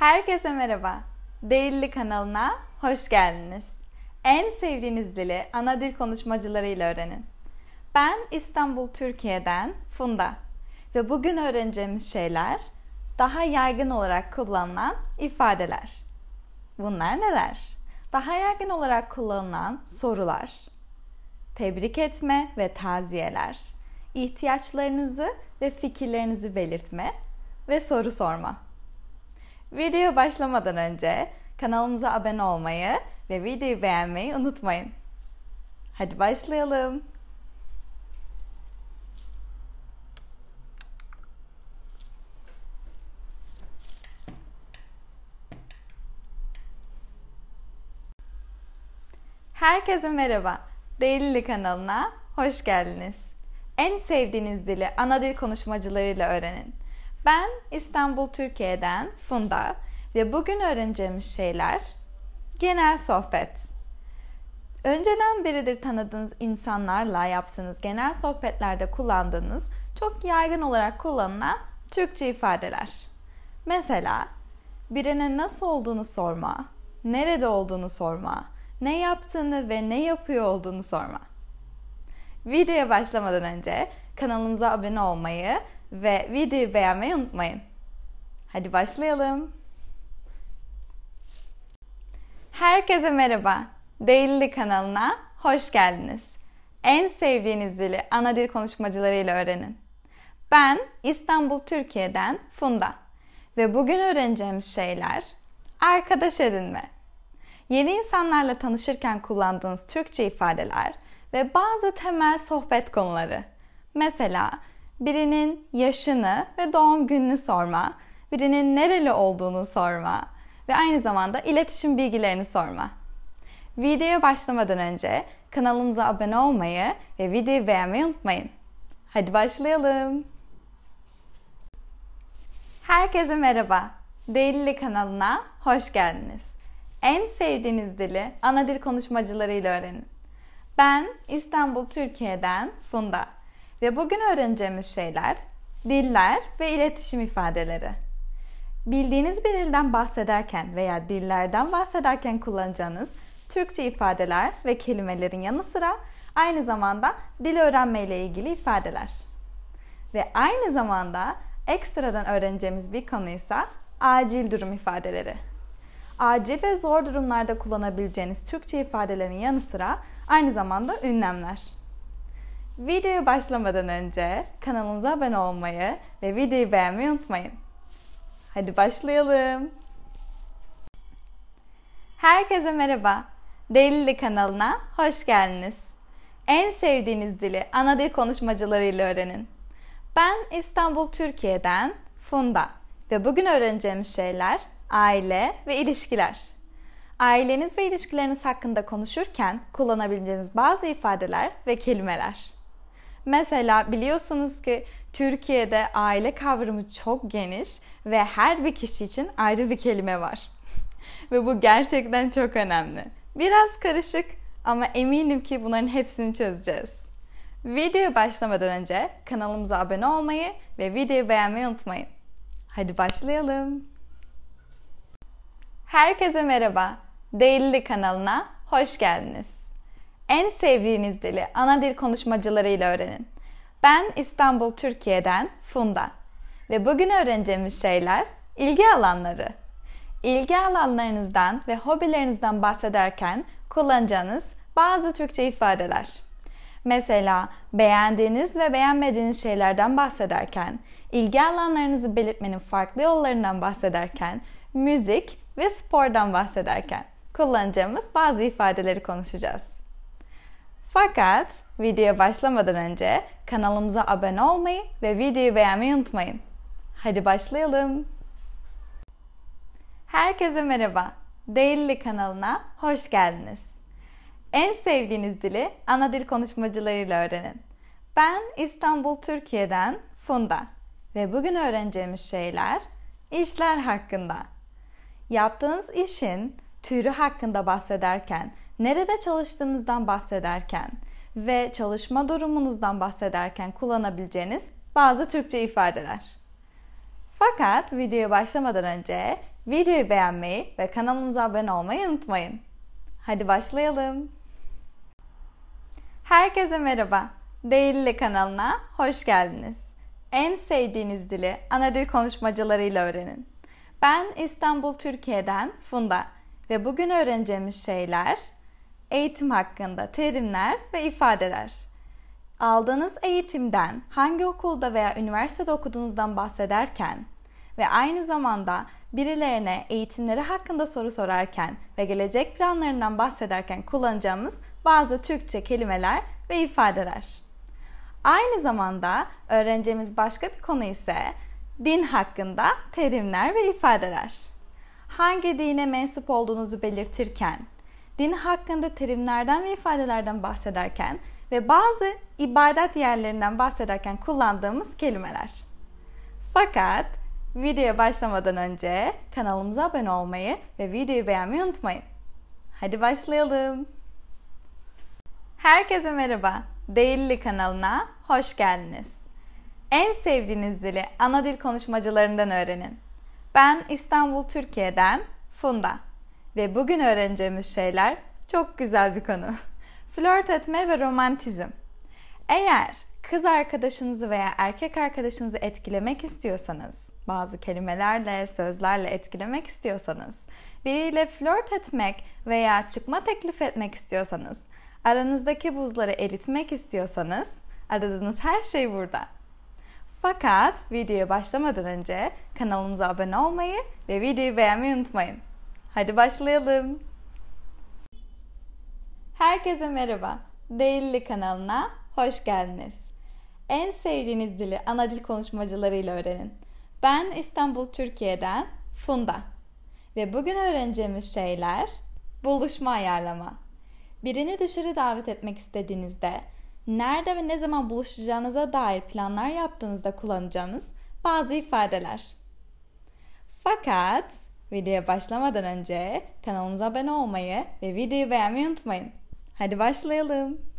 Herkese merhaba. Değilli kanalına hoş geldiniz. En sevdiğiniz dili ana dil konuşmacılarıyla öğrenin. Ben İstanbul, Türkiye'den Funda ve bugün öğreneceğimiz şeyler daha yaygın olarak kullanılan ifadeler. Bunlar neler? Daha yaygın olarak kullanılan sorular, tebrik etme ve taziyeler, ihtiyaçlarınızı ve fikirlerinizi belirtme ve soru sorma. Video başlamadan önce kanalımıza abone olmayı ve videoyu beğenmeyi unutmayın. Hadi başlayalım. Herkese merhaba. Değilli kanalına hoş geldiniz. En sevdiğiniz dili ana dil konuşmacılarıyla öğrenin. Ben İstanbul, Türkiye'den Funda ve bugün öğreneceğimiz şeyler genel sohbet. Önceden beridir tanıdığınız insanlarla yaptığınız genel sohbetlerde kullandığınız çok yaygın olarak kullanılan Türkçe ifadeler. Mesela birine nasıl olduğunu sorma, nerede olduğunu sorma, ne yaptığını ve ne yapıyor olduğunu sorma. Videoya başlamadan önce kanalımıza abone olmayı ve videoyu beğenmeyi unutmayın. Hadi başlayalım. Herkese merhaba. Değilli kanalına hoş geldiniz. En sevdiğiniz dili ana dil konuşmacılarıyla öğrenin. Ben İstanbul, Türkiye'den Funda ve bugün öğreneceğimiz şeyler arkadaş edinme. Yeni insanlarla tanışırken kullandığınız Türkçe ifadeler ve bazı temel sohbet konuları. Mesela birinin yaşını ve doğum gününü sorma, birinin nereli olduğunu sorma ve aynı zamanda iletişim bilgilerini sorma. Videoya başlamadan önce kanalımıza abone olmayı ve videoyu beğenmeyi unutmayın. Hadi başlayalım. Herkese merhaba. Değilli kanalına hoş geldiniz. En sevdiğiniz dili ana dil konuşmacılarıyla öğrenin. Ben İstanbul, Türkiye'den Funda ve bugün öğreneceğimiz şeyler diller ve iletişim ifadeleri. Bildiğiniz bir dilden bahsederken veya dillerden bahsederken kullanacağınız Türkçe ifadeler ve kelimelerin yanı sıra aynı zamanda dil öğrenme ile ilgili ifadeler. Ve aynı zamanda ekstradan öğreneceğimiz bir konu ise acil durum ifadeleri. Acil ve zor durumlarda kullanabileceğiniz Türkçe ifadelerin yanı sıra aynı zamanda ünlemler. Videoya başlamadan önce kanalımıza abone olmayı ve videoyu beğenmeyi unutmayın. Hadi başlayalım. Herkese merhaba. Delili kanalına hoş geldiniz. En sevdiğiniz dili ana dil konuşmacılarıyla öğrenin. Ben İstanbul, Türkiye'den Funda ve bugün öğreneceğimiz şeyler aile ve ilişkiler. Aileniz ve ilişkileriniz hakkında konuşurken kullanabileceğiniz bazı ifadeler ve kelimeler. Mesela biliyorsunuz ki Türkiye'de aile kavramı çok geniş ve her bir kişi için ayrı bir kelime var. ve bu gerçekten çok önemli. Biraz karışık ama eminim ki bunların hepsini çözeceğiz. Videoya başlamadan önce kanalımıza abone olmayı ve videoyu beğenmeyi unutmayın. Hadi başlayalım. Herkese merhaba. Değilli kanalına hoş geldiniz en sevdiğiniz dili ana dil konuşmacılarıyla öğrenin. Ben İstanbul, Türkiye'den Funda ve bugün öğreneceğimiz şeyler ilgi alanları. İlgi alanlarınızdan ve hobilerinizden bahsederken kullanacağınız bazı Türkçe ifadeler. Mesela beğendiğiniz ve beğenmediğiniz şeylerden bahsederken, ilgi alanlarınızı belirtmenin farklı yollarından bahsederken, müzik ve spordan bahsederken kullanacağımız bazı ifadeleri konuşacağız. Fakat videoya başlamadan önce kanalımıza abone olmayı ve videoyu beğenmeyi unutmayın. Hadi başlayalım. Herkese merhaba. Değilli kanalına hoş geldiniz. En sevdiğiniz dili ana dil konuşmacılarıyla öğrenin. Ben İstanbul, Türkiye'den Funda ve bugün öğreneceğimiz şeyler işler hakkında. Yaptığınız işin türü hakkında bahsederken nerede çalıştığınızdan bahsederken ve çalışma durumunuzdan bahsederken kullanabileceğiniz bazı Türkçe ifadeler. Fakat videoya başlamadan önce Videoyu beğenmeyi ve kanalımıza abone olmayı unutmayın. Hadi başlayalım. Herkese merhaba. Değilli kanalına hoş geldiniz. En sevdiğiniz dili ana dil konuşmacılarıyla öğrenin. Ben İstanbul, Türkiye'den Funda ve bugün öğreneceğimiz şeyler eğitim hakkında terimler ve ifadeler. Aldığınız eğitimden hangi okulda veya üniversitede okuduğunuzdan bahsederken ve aynı zamanda birilerine eğitimleri hakkında soru sorarken ve gelecek planlarından bahsederken kullanacağımız bazı Türkçe kelimeler ve ifadeler. Aynı zamanda öğreneceğimiz başka bir konu ise din hakkında terimler ve ifadeler. Hangi dine mensup olduğunuzu belirtirken, din hakkında terimlerden ve ifadelerden bahsederken ve bazı ibadet yerlerinden bahsederken kullandığımız kelimeler. Fakat videoya başlamadan önce kanalımıza abone olmayı ve videoyu beğenmeyi unutmayın. Hadi başlayalım. Herkese merhaba. Değilli kanalına hoş geldiniz. En sevdiğiniz dili ana dil konuşmacılarından öğrenin. Ben İstanbul, Türkiye'den Funda ve bugün öğreneceğimiz şeyler çok güzel bir konu. Flört etme ve romantizm. Eğer kız arkadaşınızı veya erkek arkadaşınızı etkilemek istiyorsanız, bazı kelimelerle, sözlerle etkilemek istiyorsanız, biriyle flört etmek veya çıkma teklif etmek istiyorsanız, aranızdaki buzları eritmek istiyorsanız, aradığınız her şey burada. Fakat videoya başlamadan önce kanalımıza abone olmayı ve videoyu beğenmeyi unutmayın. Hadi başlayalım. Herkese merhaba. Değilli kanalına hoş geldiniz. En sevdiğiniz dili ana dil konuşmacılarıyla öğrenin. Ben İstanbul, Türkiye'den Funda. Ve bugün öğreneceğimiz şeyler buluşma ayarlama. Birini dışarı davet etmek istediğinizde nerede ve ne zaman buluşacağınıza dair planlar yaptığınızda kullanacağınız bazı ifadeler. Fakat videoya başlamadan önce kanalımıza abone olmayı ve videoyu beğenmeyi unutmayın. Hadi başlayalım.